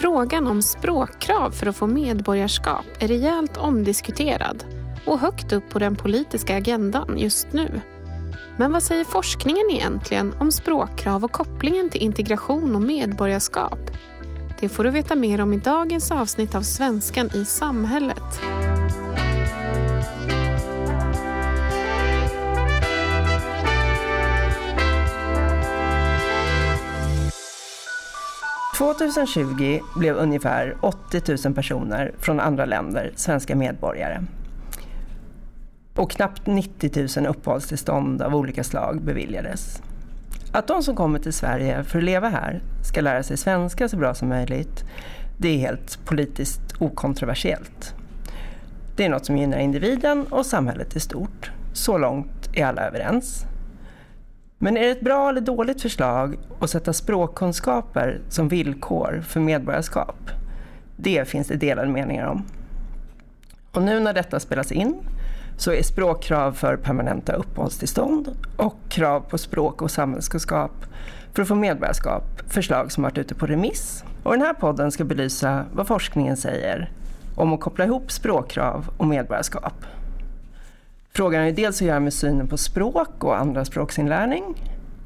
Frågan om språkkrav för att få medborgarskap är rejält omdiskuterad och högt upp på den politiska agendan just nu. Men vad säger forskningen egentligen om språkkrav och kopplingen till integration och medborgarskap? Det får du veta mer om i dagens avsnitt av Svenskan i samhället. 2020 blev ungefär 80 000 personer från andra länder svenska medborgare. Och knappt 90 000 uppehållstillstånd av olika slag beviljades. Att de som kommer till Sverige för att leva här ska lära sig svenska så bra som möjligt, det är helt politiskt okontroversiellt. Det är något som gynnar individen och samhället i stort. Så långt är alla överens. Men är det ett bra eller dåligt förslag att sätta språkkunskaper som villkor för medborgarskap? Det finns det delade meningar om. Och nu när detta spelas in så är språkkrav för permanenta uppehållstillstånd och krav på språk och samhällskunskap för att få medborgarskap förslag som varit ute på remiss. Och den här podden ska belysa vad forskningen säger om att koppla ihop språkkrav och medborgarskap. Frågan är dels att göra med synen på språk och andra språksinlärning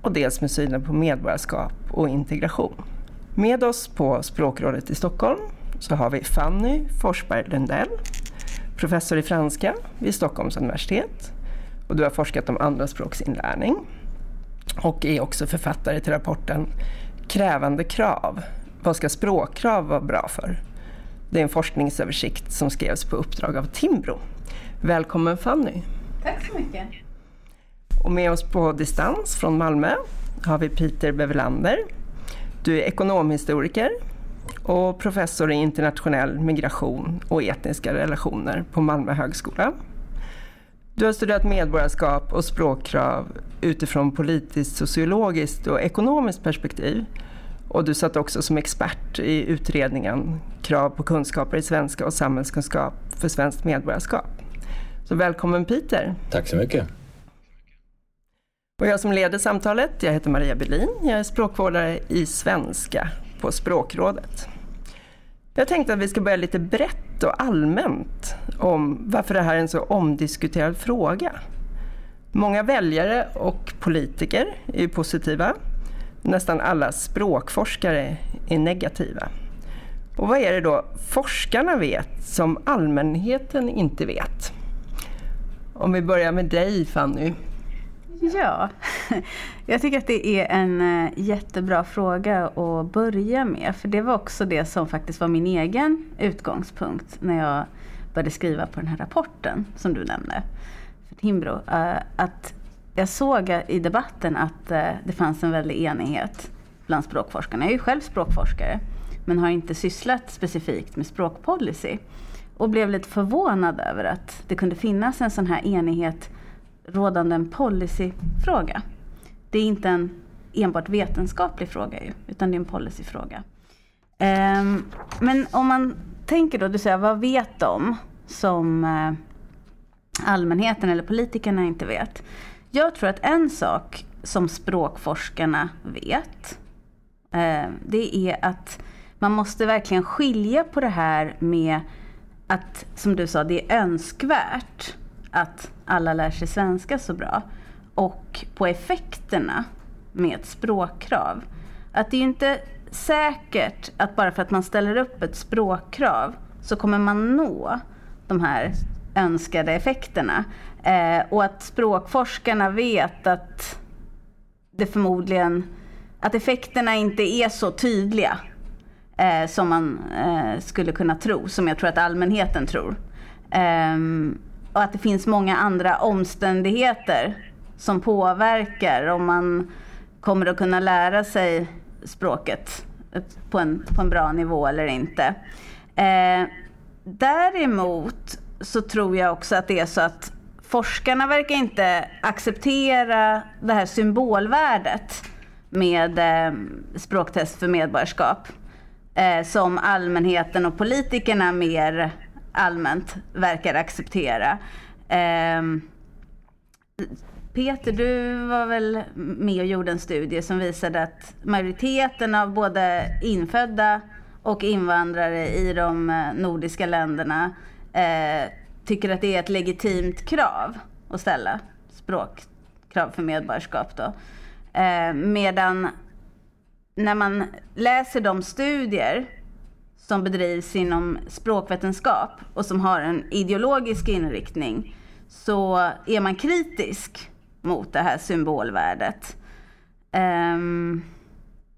och dels med synen på medborgarskap och integration. Med oss på Språkrådet i Stockholm så har vi Fanny Forsberg Lundell, professor i franska vid Stockholms universitet. Och du har forskat om andra språksinlärning och är också författare till rapporten Krävande krav. Vad ska språkkrav vara bra för? Det är en forskningsöversikt som skrevs på uppdrag av Timbro. Välkommen Fanny! Tack så mycket! Och med oss på distans från Malmö har vi Peter Bevelander. Du är ekonomhistoriker och professor i internationell migration och etniska relationer på Malmö högskola. Du har studerat medborgarskap och språkkrav utifrån politiskt, sociologiskt och ekonomiskt perspektiv. Och du satt också som expert i utredningen Krav på kunskaper i svenska och samhällskunskap för svenskt medborgarskap. Så välkommen Peter. Tack så mycket. Och jag som leder samtalet, jag heter Maria Berlin. Jag är språkvårdare i svenska på Språkrådet. Jag tänkte att vi ska börja lite brett och allmänt om varför det här är en så omdiskuterad fråga. Många väljare och politiker är positiva. Nästan alla språkforskare är negativa. Och vad är det då forskarna vet som allmänheten inte vet? Om vi börjar med dig Fanny. Ja, jag tycker att det är en eh, jättebra fråga att börja med. För det var också det som faktiskt var min egen utgångspunkt när jag började skriva på den här rapporten som du nämnde för Timbro. Eh, att jag såg i debatten att eh, det fanns en väldig enighet bland språkforskarna. Jag är ju själv språkforskare men har inte sysslat specifikt med språkpolicy och blev lite förvånad över att det kunde finnas en sån här enighet rådande en policyfråga. Det är inte en enbart vetenskaplig fråga ju, utan det är en policyfråga. Um, men om man tänker då, du säger vad vet de som eh, allmänheten eller politikerna inte vet? Jag tror att en sak som språkforskarna vet, eh, det är att man måste verkligen skilja på det här med att, som du sa, det är önskvärt att alla lär sig svenska så bra. Och på effekterna med ett språkkrav. Att det är ju inte säkert att bara för att man ställer upp ett språkkrav så kommer man nå de här önskade effekterna. Eh, och att språkforskarna vet att det förmodligen att effekterna inte är så tydliga eh, som man eh, skulle kunna tro, som jag tror att allmänheten tror. Ehm, och att det finns många andra omständigheter som påverkar om man kommer att kunna lära sig språket på en, på en bra nivå eller inte. Eh, däremot så tror jag också att det är så att forskarna verkar inte acceptera det här symbolvärdet med eh, språktest för medborgarskap eh, som allmänheten och politikerna mer allmänt verkar acceptera. Eh, Peter, du var väl med och gjorde en studie som visade att majoriteten av både infödda och invandrare i de eh, nordiska länderna eh, tycker att det är ett legitimt krav att ställa språkkrav för medborgarskap. Då. Eh, medan när man läser de studier som bedrivs inom språkvetenskap och som har en ideologisk inriktning så är man kritisk mot det här symbolvärdet. Um,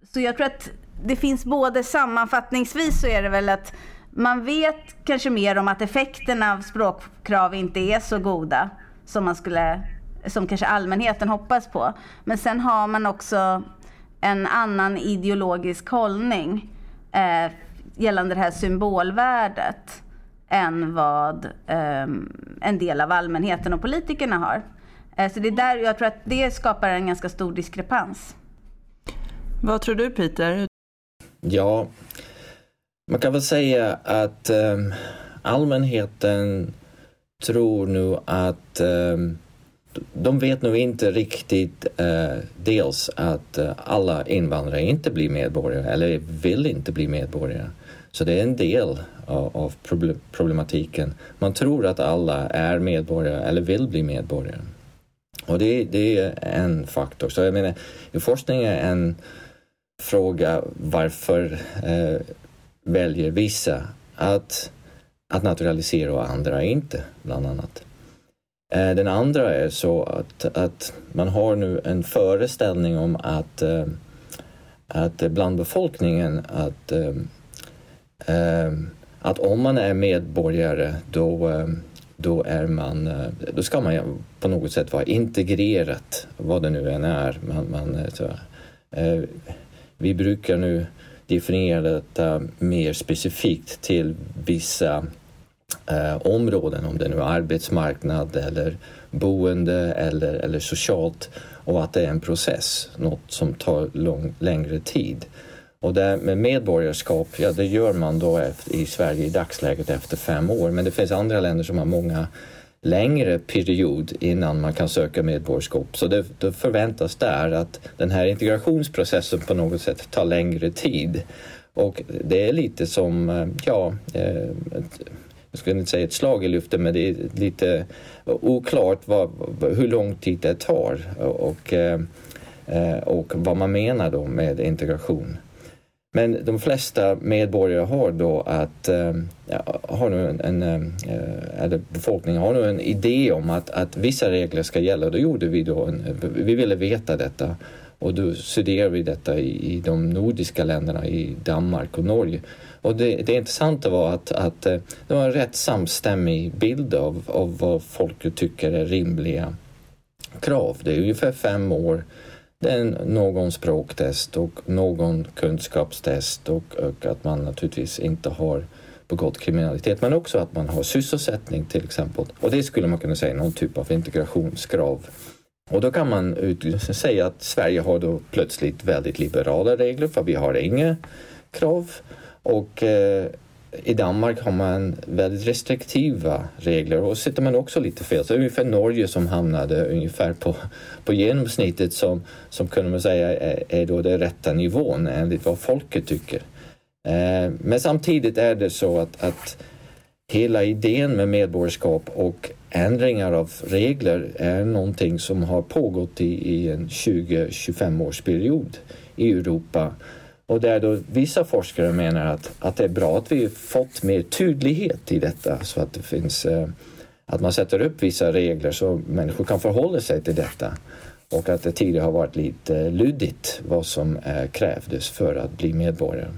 så jag tror att det finns både sammanfattningsvis så är det väl att man vet kanske mer om att effekterna av språkkrav inte är så goda som man skulle som kanske allmänheten hoppas på. Men sen har man också en annan ideologisk hållning eh, gällande det här symbolvärdet än vad eh, en del av allmänheten och politikerna har. Eh, så det är där jag tror att det skapar en ganska stor diskrepans. Vad tror du Peter? Ja, man kan väl säga att um, allmänheten tror nu att um, de vet nog inte riktigt eh, dels att eh, alla invandrare inte blir medborgare eller vill inte bli medborgare. Så det är en del av, av problematiken. Man tror att alla är medborgare eller vill bli medborgare. Och det, det är en faktor. Så jag menar, forskning är en fråga varför eh, väljer vissa att, att naturalisera och andra inte, bland annat. Eh, den andra är så att, att man har nu en föreställning om att, eh, att bland befolkningen att, eh, att om man är medborgare då då, är man, då ska man på något sätt vara integrerat, vad det nu än är. Man, man, så, vi brukar nu definiera detta mer specifikt till vissa eh, områden, om det nu är arbetsmarknad eller boende eller, eller socialt och att det är en process, något som tar lång, längre tid. Och det med medborgarskap, ja det gör man då efter, i Sverige i dagsläget efter fem år men det finns andra länder som har många längre period innan man kan söka medborgarskap. Så det, det förväntas där att den här integrationsprocessen på något sätt tar längre tid. Och det är lite som, eh, ja, eh, jag skulle inte säga ett slag i luften men det är lite oklart vad, hur lång tid det tar och, eh, och vad man menar då med integration. Men de flesta medborgare har då att, eh, har nu en, en eh, eller befolkningen har nu en idé om att, att vissa regler ska gälla. Då gjorde vi då, en, vi ville veta detta och då studerade vi detta i, i de nordiska länderna, i Danmark och Norge. Och det, det intressanta var att, att eh, det var en rätt samstämmig bild av, av vad folk tycker är rimliga krav. Det är ungefär fem år det är någon språktest och någon kunskapstest och, och, att man naturligtvis inte har begått kriminalitet men också att man har sysselsättning till exempel. Och det skulle man kunna säga någon typ av integrationskrav. Och då kan man säga att Sverige har då plötsligt väldigt liberala regler för vi har inga krav och eh, i Danmark har man väldigt restriktiva regler och sitter man också lite fel. Så ungefär Norge som hamnade ungefär på, på genomsnittet som, som kunde man säga är, är då den rätta nivån enligt vad folket tycker. Eh, men samtidigt är det så att, att hela idén med medborgarskap och ändringar av regler är någonting som har pågått i, i en 20-25 års period i Europa och där då vissa forskare menar att, att det är bra att vi fått mer tydlighet i detta så att det finns eh, att man sätter upp vissa regler så människor kan förhålla sig till detta och att det tidigare har varit lite luddigt vad som eh, krävdes för att bli medborgare.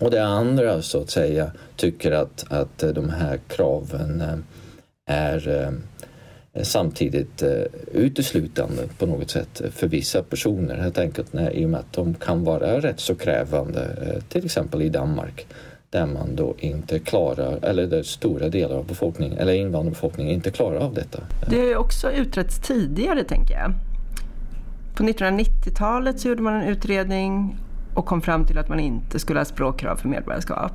Och det andra så att säga tycker att, att de här kraven eh, är eh, samtidigt eh, uteslutande på något sätt för vissa personer helt enkelt när, i och med att de kan vara rätt så krävande, till exempel i Danmark där man då inte klarar, eller där stora delar av befolkningen, eller invandrarbefolkningen inte klarar av detta. Det har ju också utretts tidigare tänker jag. På 1990-talet så gjorde man en utredning och kom fram till att man inte skulle ha språkkrav för medborgarskap.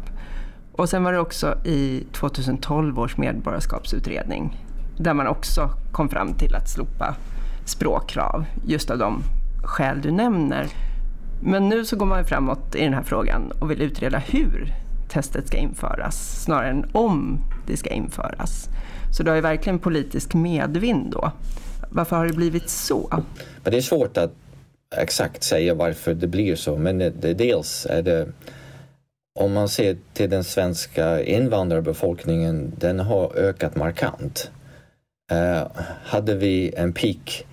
Och sen var det också i 2012 års medborgarskapsutredning där man också kom fram till att slopa språkkrav, just av de skäl du nämner. Men nu så går man framåt i den här frågan och vill utreda hur testet ska införas snarare än om det ska införas. Så det har ju verkligen politisk medvind då. Varför har det blivit så? Men det är svårt att exakt säga varför det blir så men det, dels är det om man ser till den svenska invandrarbefolkningen, den har ökat markant. Eh, hade vi en peak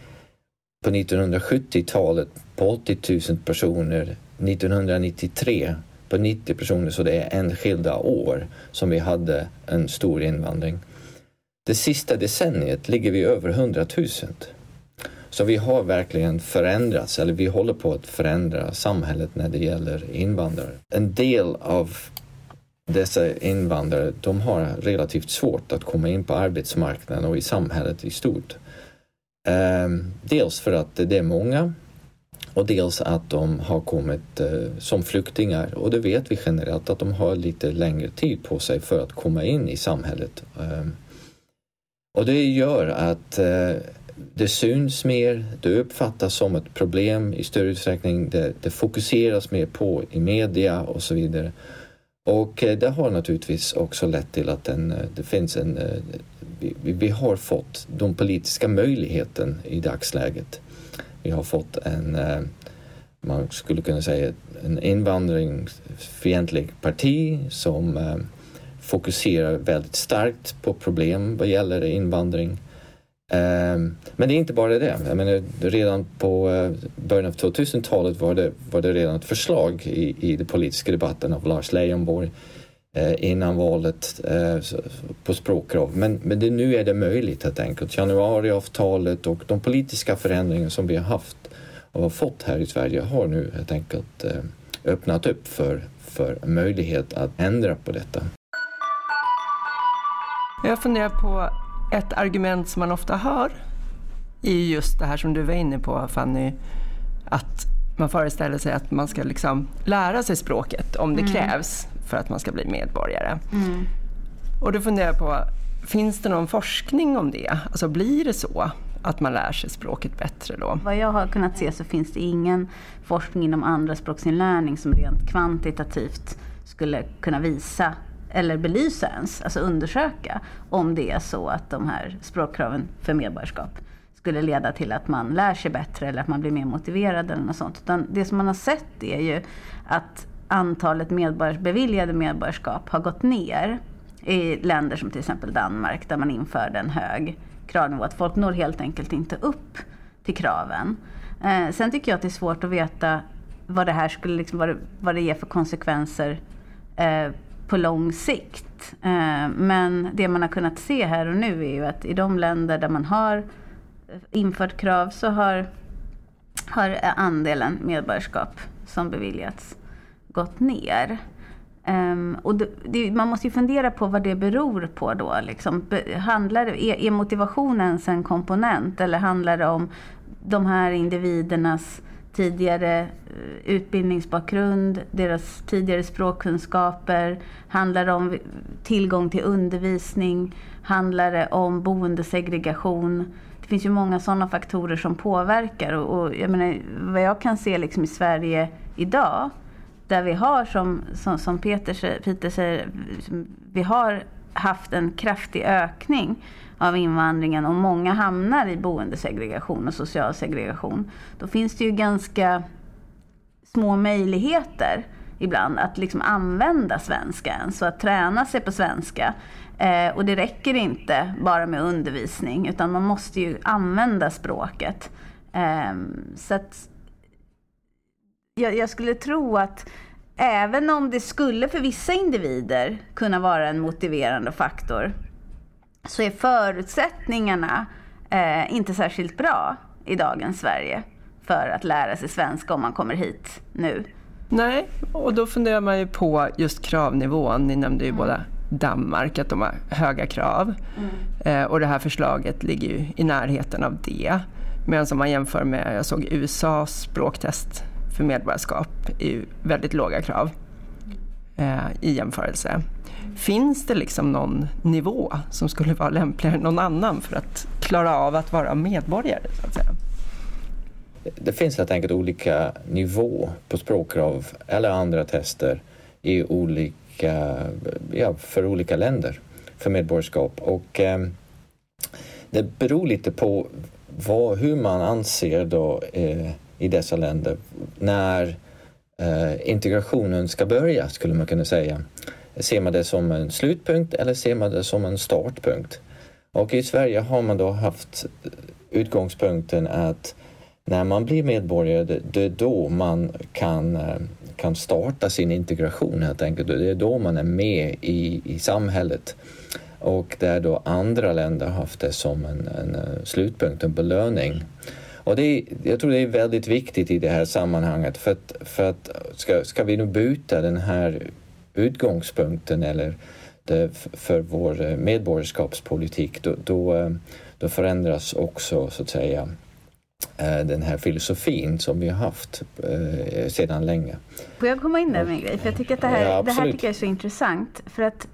på 1970-talet på 80 000 personer 1993 på 90 personer så det är enskilda år som vi hade en stor invandring. Det sista decenniet ligger vi över 100 000. Så vi har verkligen förändrats, eller vi håller på att förändra samhället när det gäller invandrare. En del av dessa invandrare, de har relativt svårt att komma in på arbetsmarknaden och i samhället i stort. Ehm, dels för att det är många och dels att de har kommit eh, som flyktingar och det vet vi generellt att de har lite längre tid på sig för att komma in i samhället. Ehm, och det gör att eh, det syns mer, det uppfattas som ett problem i större utsträckning, det, det fokuseras mer på i media och så vidare. Och eh, det har naturligtvis också lett till att den, eh, det finns en... Eh, vi, vi har fått de politiska möjligheten i dagsläget. Vi har fått en, man skulle kunna säga en invandringsfientlig parti som fokuserar väldigt starkt på problem vad gäller invandring. Ehm, men det är inte bara det. Jag menar, redan på eh, början av 2000-talet var det, var det redan ett förslag i, i den politiska debatten av Lars Leijonborg eh, innan valet eh, på språkkrav. Men, men det, nu är det möjligt helt enkelt. Januariavtalet och de politiska förändringar som vi har haft och har fått här i Sverige har nu helt enkelt öppnat upp för, för möjlighet att ändra på detta. Jag funderar på ett argument som man ofta hör är just det här som du var inne på Fanny, att man föreställer sig att man ska liksom lära sig språket om det mm. krävs för att man ska bli medborgare. Mm. Och då funderar jag på, finns det någon forskning om det? Alltså blir det så att man lär sig språket bättre då? Vad jag har kunnat se så finns det ingen forskning inom andra språksinlärning som rent kvantitativt skulle kunna visa eller belysa ens, alltså undersöka om det är så att de här språkkraven för medborgarskap skulle leda till att man lär sig bättre eller att man blir mer motiverad eller något sånt. Utan det som man har sett är ju att antalet medborgars, beviljade medborgarskap har gått ner i länder som till exempel Danmark där man införde en hög kravnivå. Att folk når helt enkelt inte upp till kraven. Eh, sen tycker jag att det är svårt att veta vad det här skulle, liksom, vad, det, vad det ger för konsekvenser eh, på lång sikt. Eh, men det man har kunnat se här och nu är ju att i de länder där man har infört krav så har, har andelen medborgarskap som beviljats gått ner. Ehm, och det, det, man måste ju fundera på vad det beror på då. Liksom. Handlar, är, är motivationen en komponent eller handlar det om de här individernas tidigare eh, utbildningsbakgrund, deras tidigare språkkunskaper, handlar det om tillgång till undervisning, handlar det om boendesegregation. Det finns ju många sådana faktorer som påverkar och, och jag menar, vad jag kan se liksom i Sverige idag, där vi har som, som, som Peter, Peter säger, liksom, vi har haft en kraftig ökning av invandringen och många hamnar i boendesegregation och social segregation. Då finns det ju ganska små möjligheter ibland att liksom använda svenska så att träna sig på svenska. Eh, och det räcker inte bara med undervisning utan man måste ju använda språket. Eh, så att jag, jag skulle tro att även om det skulle för vissa individer kunna vara en motiverande faktor så är förutsättningarna eh, inte särskilt bra i dagens Sverige för att lära sig svenska om man kommer hit nu. Nej, och då funderar man ju på just kravnivån. Ni nämnde ju mm. båda Danmark, att de har höga krav. Mm. Eh, och det här förslaget ligger ju i närheten av det. Medan om man jämför med, jag såg USAs språktest för medborgarskap, är ju väldigt låga krav eh, i jämförelse. Finns det liksom någon nivå som skulle vara lämpligare än någon annan för att klara av att vara medborgare? Så att säga? det finns helt enkelt olika nivå på språkkrav eller andra tester i olika, ja, för olika länder för medborgarskap. Och, eh, det beror lite på vad, hur man anser då, eh, i dessa länder när eh, integrationen ska börja, skulle man kunna säga. Ser man det som en slutpunkt eller ser man det som en startpunkt? Och i Sverige har man då haft utgångspunkten att när man blir medborgare, det är då man kan, eh, kan starta sin integration helt enkelt. Det är då man är med i, i samhället. Och där då andra länder haft det som en, en eh, slutpunkt, en belöning. Och det är, jag tror det är väldigt viktigt i det här sammanhanget för att, för att ska, ska vi nu byta den här utgångspunkten eller det, för vår eh, medborgarskapspolitik då, då, eh, då förändras också så att säga den här filosofin som vi har haft eh, sedan länge. Får jag komma in där med en grej? För jag tycker att det här, ja, det här tycker jag är så intressant. För att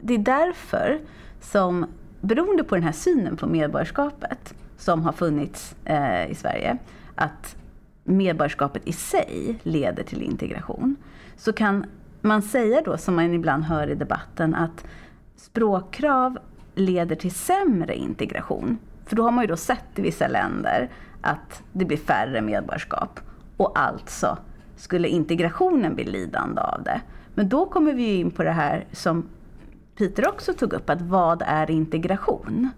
det är därför som, beroende på den här synen på medborgarskapet som har funnits eh, i Sverige, att medborgarskapet i sig leder till integration, så kan man säga då, som man ibland hör i debatten, att språkkrav leder till sämre integration. För då har man ju då sett i vissa länder att det blir färre medborgarskap och alltså skulle integrationen bli lidande av det. Men då kommer vi in på det här som Peter också tog upp, att vad är integration?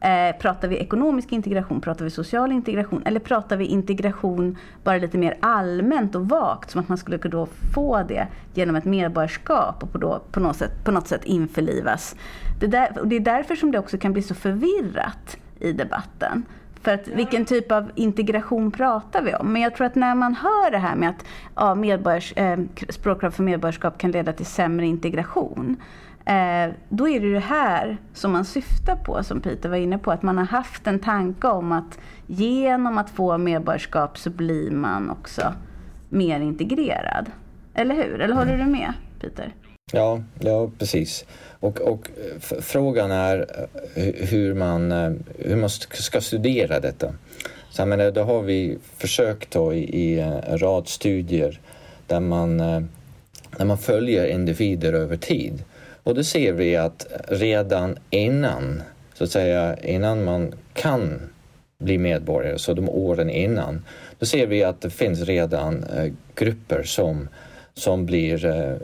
Eh, pratar vi ekonomisk integration, pratar vi social integration eller pratar vi integration bara lite mer allmänt och vagt som att man skulle kunna få det genom ett medborgarskap och på, då, på, något, sätt, på något sätt införlivas. Det, där, det är därför som det också kan bli så förvirrat i debatten. För att vilken typ av integration pratar vi om? Men jag tror att när man hör det här med att ja, medborgars, eh, språkkrav för medborgarskap kan leda till sämre integration Eh, då är det det här som man syftar på, som Peter var inne på, att man har haft en tanke om att genom att få medborgarskap så blir man också mer integrerad. Eller hur? Eller håller du med, Peter? Ja, ja precis. Och, och frågan är eh, hur man, eh, hur man ska studera detta. Så jag menar, det har vi försökt då i, i eh, en rad studier där man, där man följer individer över tid. Och då ser vi att redan innan, så att säga, innan man kan bli medborgare, så de åren innan, då ser vi att det finns redan eh, grupper som, som blir eh,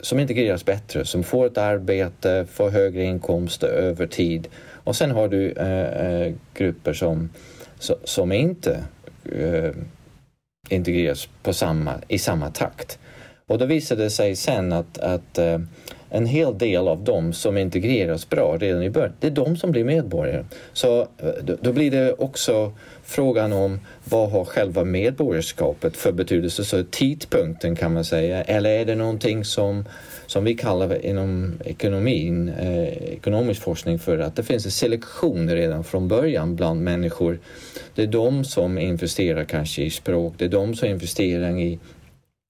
som integreras bättre, som får ett arbete, får högre inkomster över tid. Och sen har du eh, eh grupper som, som inte eh, integreras på samma, i samma takt. Och då visade det sig sen att, att eh, en hel del av dem som integreras bra redan i början, det är de som blir medborgare. Så eh, då blir det också frågan om vad har själva medborgarskapet för betydelse? Så tidpunkten kan man säga, eller är det någonting som, som vi kallar inom ekonomin, eh, ekonomisk forskning för att det finns en selektion redan från början bland människor. Det är de som investerar kanske i språk, det är de som investerar i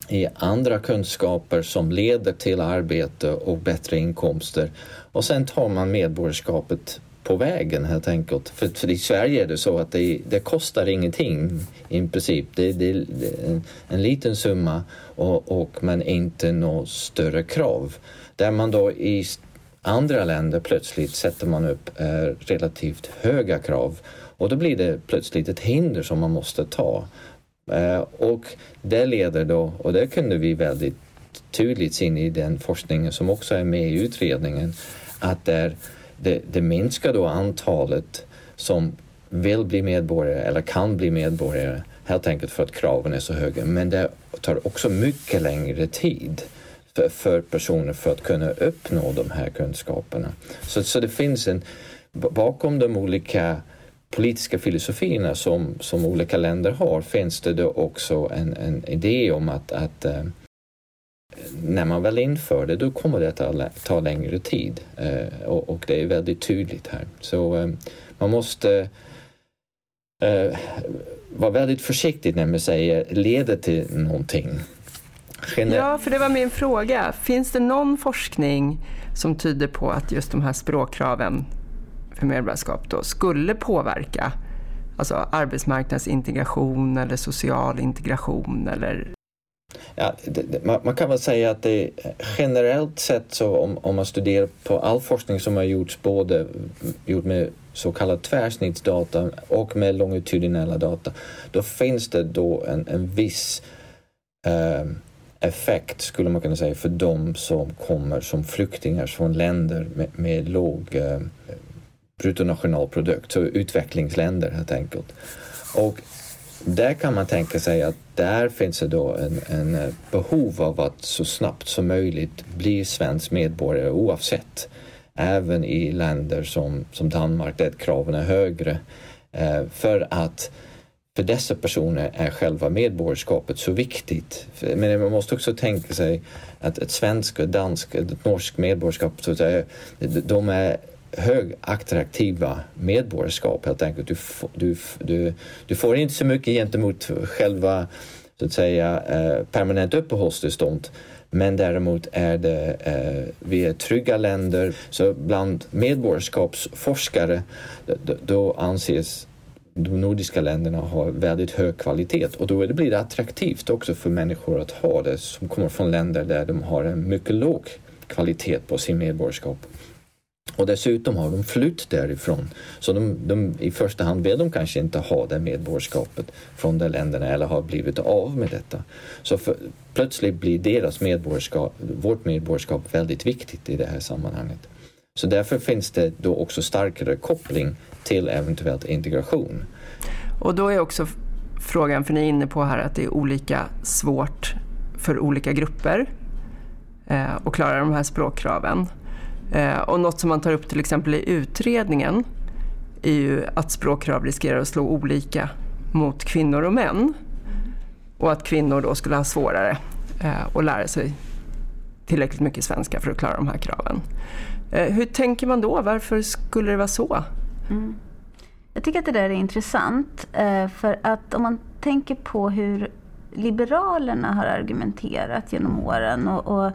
i andra kunskaper som leder till arbete och bättre inkomster. Och sen tar man medborgarskapet på vägen helt enkelt. För, för i Sverige är det så att det, det kostar ingenting i princip. Det, det, det är en, en, liten summa och, och men inte några större krav. Där man då i andra länder plötsligt sätter man upp eh, relativt höga krav och då blir det plötsligt ett hinder som man måste ta. Eh, och det leder då, och det kunde vi väldigt tydligt se i den forskningen som också är med i utredningen, att det, det, det minskar då antalet som vill bli medborgare eller kan bli medborgare helt enkelt för att kraven är så höga. Men det tar också mycket längre tid för, för personer för att kunna uppnå de här kunskaperna. Så, så det finns en, bakom de olika politiska filosofierna som, som olika länder har finns det då också en, en idé om att, att eh, när man väl inför det då kommer det att ta, längre tid eh, och, det är väldigt tydligt här. Så eh, man måste vara väldigt försiktig när man säger leder till någonting. Gener ja, för det var min fråga. Finns det någon forskning som tyder på att just de här språkkraven för medborgarskap då skulle påverka Alltså arbetsmarknadsintegration eller social integration eller Ja, det, det, man, man, kan väl säga att det generellt sett så om, om man studerar på all forskning som har gjorts både gjort med så kallad tvärsnittsdata och med longitudinella data, då finns det då en, en viss eh, effekt skulle man kunna säga för de som kommer som flyktingar från länder med, med låg eh, bruttonationalprodukt, så utvecklingsländer helt enkelt. Och där kan man tänka sig att där finns det då en, en eh, behov av att så snabbt som möjligt bli svensk medborgare oavsett. Även i länder som, som Danmark där kraven är högre. Eh, för att för dessa personer är själva medborgarskapet så viktigt. Men man måste också tänka sig att ett svenskt, ett danskt, ett norskt medborgarskap, så att säga, de är högattraktiva medborgarskap helt enkelt. Du, du, du, du får inte så mycket gentemot själva så att säga eh, permanent uppehållstillstånd. Men däremot är det, eh, vi är trygga länder, så bland medborgarskapsforskare då, då anses de nordiska länderna ha väldigt hög kvalitet och då blir det attraktivt också för människor att ha det som kommer från länder där de har en mycket låg kvalitet på sin medborgarskap. Och dessutom har de flytt därifrån. Så de, de, i första hand vill de kanske inte ha det medborgarskapet från de länderna eller har blivit av med detta. Så för, plötsligt blir deras medborgarskap, vårt medborgarskap väldigt viktigt i det här sammanhanget. Så därför finns det då också starkare koppling till eventuellt integration. Och då är också frågan, för ni är inne på här att det är olika svårt för olika grupper eh, att klara de här språkkraven. Eh, och något som man tar upp till exempel i utredningen är ju att språkkrav riskerar att slå olika mot kvinnor och män. Och att kvinnor då skulle ha svårare eh, att lära sig tillräckligt mycket svenska för att klara de här kraven. Eh, hur tänker man då? Varför skulle det vara så? Mm. Jag tycker att det där är intressant. Eh, för att om man tänker på hur Liberalerna har argumenterat genom åren och, och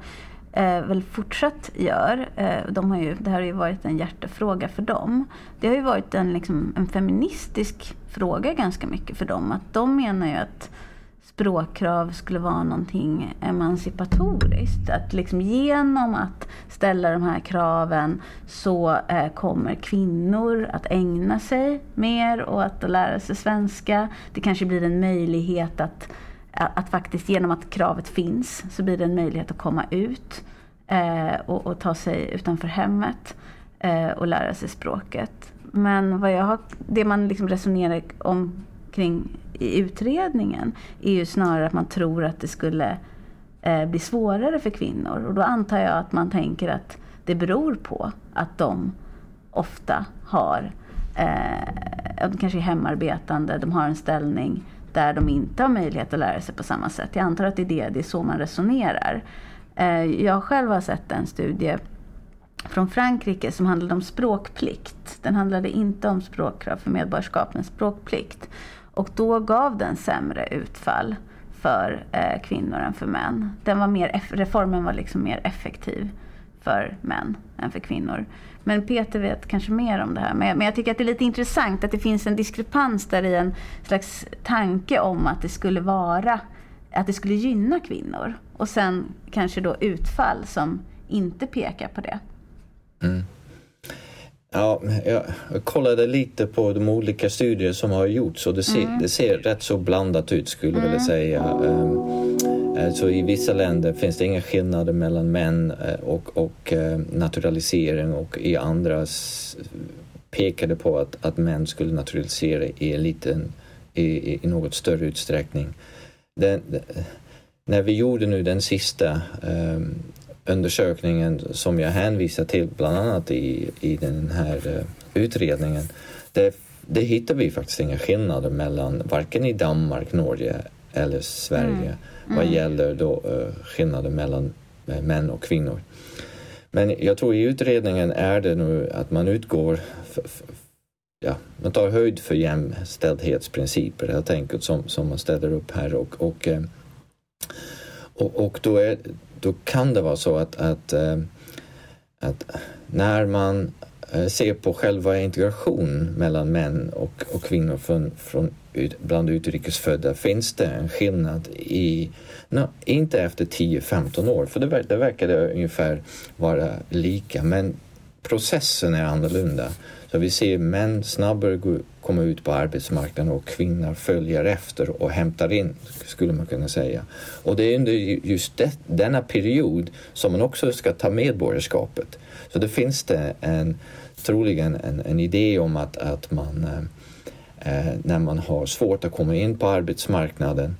eh, väl fortsatt gör. Eh, de har ju, det här har ju varit en hjärtefråga för dem. Det har ju varit en, liksom, en feministisk fråga ganska mycket för dem. Att de menar ju att språkkrav skulle vara någonting emancipatoriskt. Att liksom genom att ställa de här kraven så eh, kommer kvinnor att ägna sig mer och att lära sig svenska. Det kanske blir en möjlighet att Eh, att faktiskt genom att kravet finns så blir det en möjlighet att komma ut eh, och, och, ta sig utanför hemmet eh, och lära sig språket. Men vad jag har, det man liksom resonerar om kring i utredningen är ju snarare att man tror att det skulle eh, bli svårare för kvinnor. Och då antar jag att man tänker att det beror på att de ofta har, eh, de kanske är hemarbetande, de har en ställning där de inte har möjlighet att lära sig på samma sätt. Jag antar att det är, det, det är så man resonerar. Eh, jag själv har sett en studie från Frankrike som handlade om språkplikt. Den handlade inte om språkkrav för medborgarskap, men språkplikt. Och då gav den sämre utfall för eh, kvinnor än för män. Den var mer, reformen var liksom mer effektiv för män än för kvinnor. Men Peter vet kanske mer om det här. Men jag, men jag tycker att det är lite intressant att det finns en diskrepans där i en slags tanke om att det skulle vara att det skulle gynna kvinnor. Och sen kanske då utfall som inte pekar på det. Mm. Ja, jag kollade lite på de olika studier som har gjorts och det ser, mm. det ser rätt så blandat ut skulle jag mm. vilja säga. Um, Eh, så i vissa länder finns det inga skillnader mellan män eh, och, och eh, naturalisering och i andra pekade på att, att män skulle naturalisera i, en liten, i, i något större utsträckning. Den, när vi gjorde nu den sista um, undersökningen som jag hänvisar till bland annat i, i den här uh, utredningen, det, det hittar vi faktiskt inga skillnader mellan varken i Danmark, Norge eller Sverige mm. Mm. vad gäller då, uh, skillnader mellan uh, män och kvinnor. Men jag tror i utredningen är det nu att man utgår ja, man tar höjd för jämställdhetsprinciper helt enkelt som, som man ställer upp här och, och, och, och då, är, då kan det vara så att, att, att när man eh, ser på själva integration mellan män och, och kvinnor från, från bland utrikesfödda finns det en skillnad i, no, inte efter 10-15 år, för det, det verkade ungefär vara lika, men processen är annorlunda. Så vi ser män snabbare komma ut på arbetsmarknaden och kvinnor följer efter och hämtar in, skulle man kunna säga. Och det är under just det, denna period som man också ska ta medborgarskapet. Så det finns det en, troligen en, en idé om att, att man eh när man har svårt att komma in på arbetsmarknaden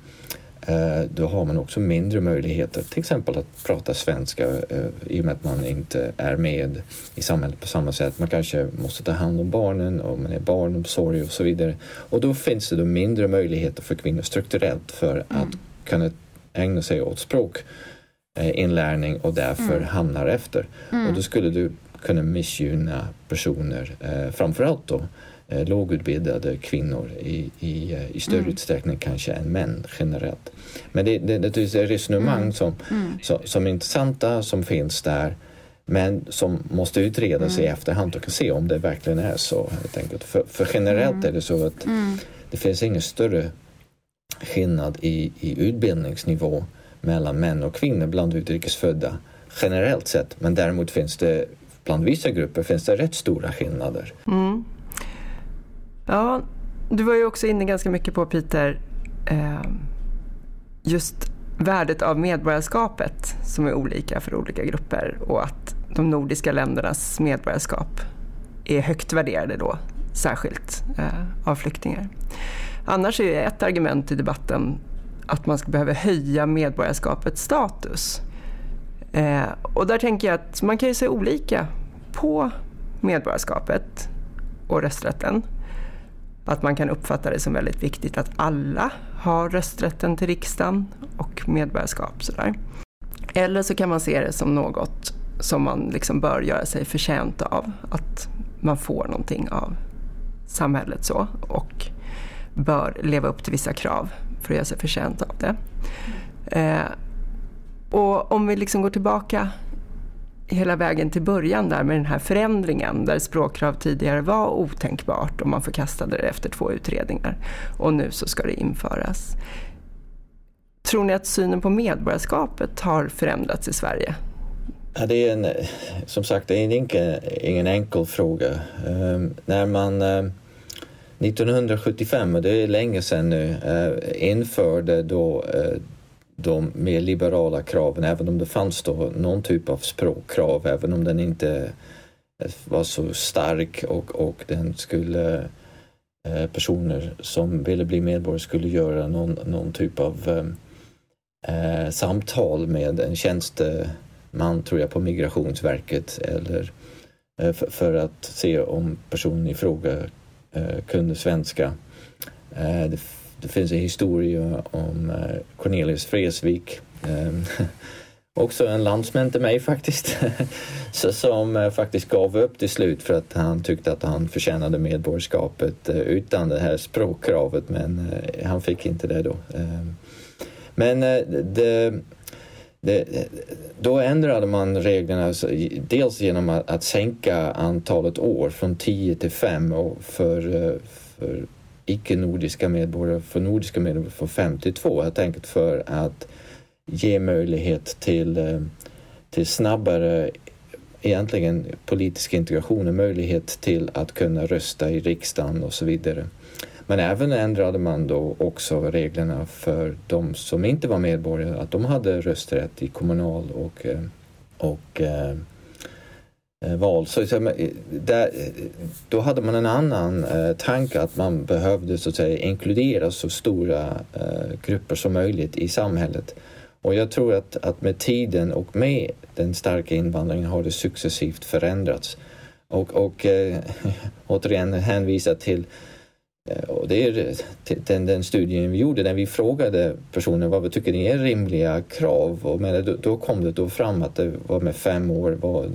Eh, då har man också mindre möjligheter, till exempel att prata svenska eh, i och med att man inte är med i samhället på samma sätt. Man kanske måste ta hand om barnen och man är barnomsorg och så vidare. Och då finns det då mindre möjligheter för kvinnor strukturellt för att mm. kunna ägna sig åt språkinlärning och därför mm. hamnar efter. Mm. Och då skulle du kunna missgynna personer, eh, framförallt då Eh, lågutbildade kvinnor i, i, eh, i större mm. utsträckning kanske än män generellt. Men det, det, det är resonemang mm. Som, mm. som, som, är intressanta, som finns där men som måste utredas i mm. efterhand och se om det verkligen är så. Helt enkelt. För, för generellt mm. är det så att mm. det finns ingen större skillnad i, i utbildningsnivå mellan män och kvinnor bland utrikesfödda generellt sett. Men däremot finns det bland vissa grupper finns det rätt stora skillnader. Mm. Ja, du var ju också inne ganska mycket på Peter, eh, just värdet av medborgarskapet som är olika för olika grupper och att de nordiska ländernas medborgarskap är högt värderade då, särskilt eh, av flyktingar. Annars är ju ett argument i debatten att man ska behöva höja medborgarskapets status. Eh, och där tänker jag att man kan ju se olika på medborgarskapet och rösträtten att man kan uppfatta det som väldigt viktigt att alla har rösträtten till riksdagen och medborgarskap. Sådär. Eller så kan man se det som något som man liksom bör göra sig förtjänt av. Att man får någonting av samhället så och bör leva upp till vissa krav för att göra sig förtjänt av det. Eh, och om vi liksom går tillbaka hela vägen till början där med den här förändringen där språkkrav tidigare var otänkbart och man förkastade det efter två utredningar och nu så ska det införas. Tror ni att synen på medborgarskapet har förändrats i Sverige? Ja, det är en, som sagt, det är ingen, ingen enkel fråga. Um, när man ehm, um, 1975, och det är länge sedan nu, uh, införde då uh, de mer liberala kraven, även om det fanns då någon typ av språkkrav, även om den inte eh, var så stark och, och den skulle eh, personer som ville bli medborgare skulle göra någon, någon typ av eh, eh, samtal med en tjänsteman, tror jag, på Migrationsverket eller eh, för, för, att se om personen i fråga eh, kunde svenska. Eh, det det finns en historia om eh, Cornelius Vreeswijk. Ehm, också en landsmän till mig faktiskt. som eh, faktiskt gav upp till slut för att han tyckte att han förtjänade medborgarskapet eh, utan det här språkkravet men han fick inte det då. Ehm. Men det, det, då ändrade man reglerna dels genom att, att sänka antalet år från 10 till 5 för, för icke-nordiska medborgare för nordiska medborgare från 52 helt enkelt för att ge möjlighet till, eh, till snabbare egentligen politisk integration och möjlighet till att kunna rösta i riksdagen och så vidare. Men även ändrade man då också reglerna för de som inte var medborgare, att de hade rösträtt i kommunal och, eh, och eh, Eh, val. Så, eh, där, eh, då hade man en annan eh, tanke att man behövde så att säga, inkludera så stora eh, grupper som möjligt i samhället. Och jag tror att, att med tiden och med den starka invandringen har det successivt förändrats. Och, och äh, återigen hänvisa till eh, Eh, och det är den, den studien vi gjorde där vi frågade personer vad tycker ni är rimliga krav och men då, då kom det då fram att det var med fem år var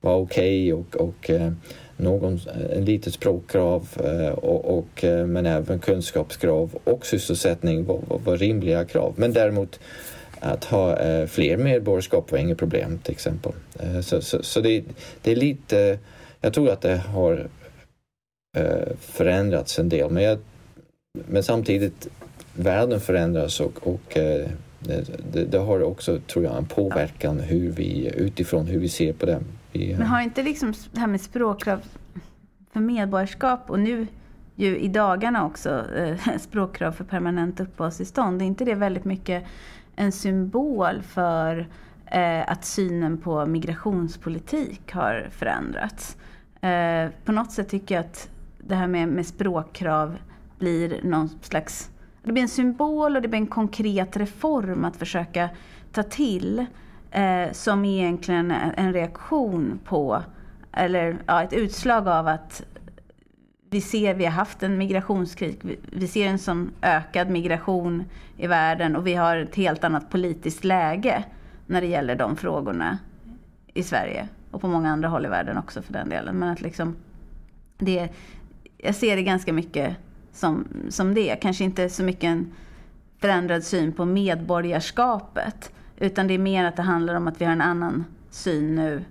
var okej okay och, och eh, någon, eh, en litet språkkrav och, och, men även kunskapskrav och sysselsättning var, var, var, rimliga krav. Men däremot att ha fler medborgarskap var inget problem till exempel. Så, så, så det, det, är lite jag tror att det har Eh, förändrats en del. Men, jag, men samtidigt, världen förändras och, och eh, det, det, det, har också, tror jag, en påverkan hur vi, utifrån hur vi ser på det. Vi, men har inte liksom det här med språkkrav för medborgarskap och nu ju i dagarna också eh, språkkrav för permanent uppehållstillstånd. Är inte det väldigt mycket en symbol för att synen på migrationspolitik har förändrats? På något sätt tycker jag att det här med, med språkkrav blir någon slags det blir en symbol och det blir en konkret reform att försöka ta till eh, som egentligen är en reaktion på, eller ja, ett utslag av att vi ser, vi har haft en migrationskrig. vi ser en sån ökad migration i världen och vi har ett helt annat politiskt läge när det gäller de frågorna i Sverige och på många andra håll i världen också för den delen. Men att liksom, det, jag ser det ganska mycket som, som det. Kanske inte så mycket en förändrad syn på medborgarskapet utan det är mer att det handlar om att vi har en annan syn nu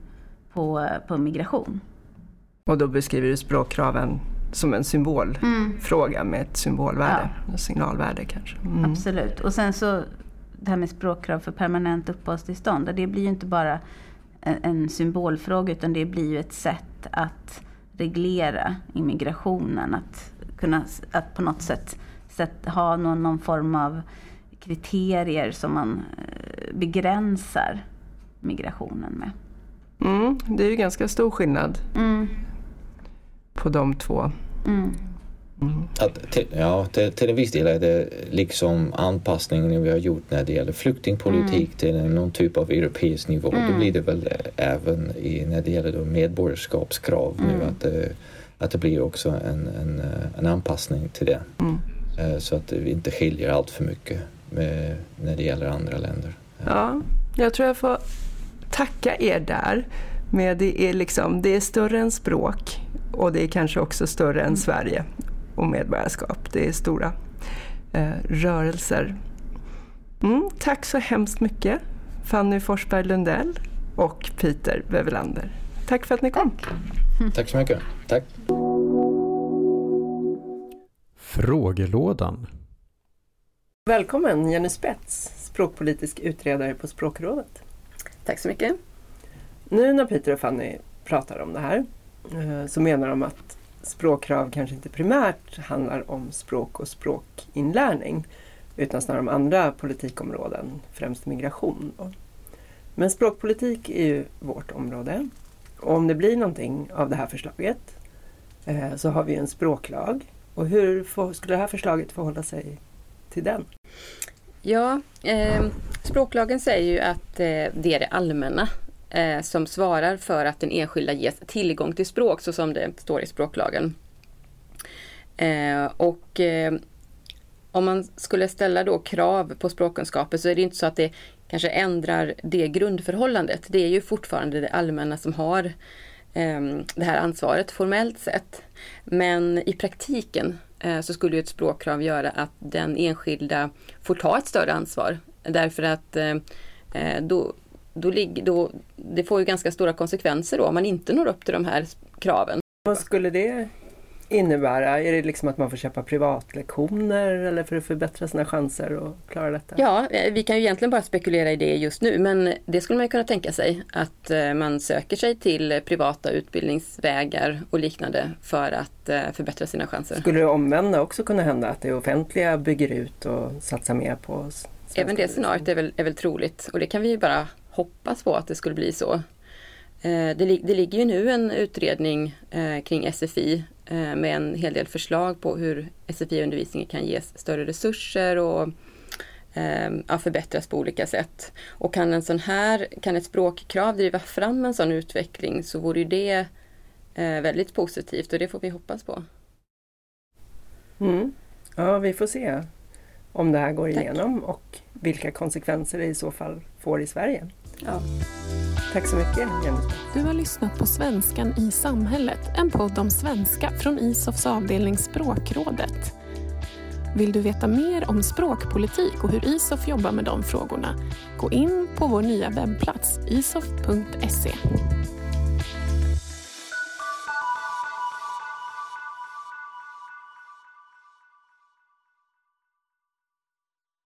på, på migration. Och då beskriver du språkkraven som en symbolfråga mm. med ett symbolvärde, ja. signalvärde kanske. Mm. Absolut. Och sen så det här med språkkrav för permanent uppehållstillstånd. Det blir ju inte bara en, en symbolfråga utan det blir ju ett sätt att reglera immigrationen. Att kunna att på något sätt, sätt ha någon, någon form av kriterier som man eh, begränsar migrationen med. Mm, det är ju ganska stor skillnad mm. på de två. Mm. Att, till, ja, till, till en viss del är det liksom anpassningen vi har gjort när det gäller flyktingpolitik mm. till någon typ av europeisk nivå. Mm. Då blir det väl även i, när det gäller då medborgarskapskrav nu mm. att det, att det blir också en, en, en anpassning till det. Mm. Eh, så att vi inte skiljer allt för mycket med, när det gäller andra länder. Ja, jag tror jag får tacka er där. Men det är, liksom, det är större än språk och det är kanske också större än mm. Sverige och medborgarskap. Det är stora eh, rörelser. Mm, tack så hemskt mycket Fanny Forsberg Lundell och Peter Wevelander. Tack för att ni kom. Tack, Tack så mycket. Tack. Frågelådan. Välkommen Jenny Spets, språkpolitisk utredare på Språkrådet. Tack så mycket. Nu när Peter och Fanny pratar om det här eh, så menar de att språkkrav kanske inte primärt handlar om språk och språkinlärning utan snarare om andra politikområden, främst migration. Men språkpolitik är ju vårt område. Och om det blir någonting av det här förslaget eh, så har vi en språklag. Och hur skulle det här förslaget förhålla sig till den? Ja, eh, språklagen säger ju att eh, det är det allmänna eh, som svarar för att den enskilda ges tillgång till språk så som det står i språklagen. Eh, och eh, om man skulle ställa då krav på språkkunskaper så är det inte så att det kanske ändrar det grundförhållandet. Det är ju fortfarande det allmänna som har eh, det här ansvaret formellt sett. Men i praktiken eh, så skulle ett språkkrav göra att den enskilda får ta ett större ansvar. Därför att eh, eh då, då, då, det får ju ganska stora konsekvenser då om man inte når upp till de här kraven. Vad skulle det innebära? Är det liksom att man får köpa privatlektioner eller för att förbättra sina chanser att klara detta? Ja, eh, vi kan ju egentligen bara spekulera i det just nu men det skulle man kunna tänka sig att eh, man söker sig till privata utbildningsvägar och liknande för att eh, förbättra sina chanser. Skulle det omvända också kunna hända att det offentliga bygger ut och satsar mer på Även det scenariot är väl, är väl troligt och det kan vi ju bara hoppas på att det skulle bli så. Det, det ligger ju nu en utredning kring SFI Eh, med en hel del förslag på hur SFI-undervisningen kan ges större resurser och eh, ja, förbättras på olika sätt. Och kan en sån här, kan ett språkkrav driva fram en sån utveckling så vore ju det eh, väldigt positivt och det får vi hoppas på. Mm. Ja, vi får se om det här går Tack. igenom och vilka konsekvenser det i så fall får i Sverige. Ja. Tack så mycket Jenny. Du har lyssnat på Svenskan i samhället, en podd om svenska från ISOFs avdelning Språkrådet. Vill du veta mer om språkpolitik och hur ISOF jobbar med de frågorna? Gå in på vår nya webbplats isof.se.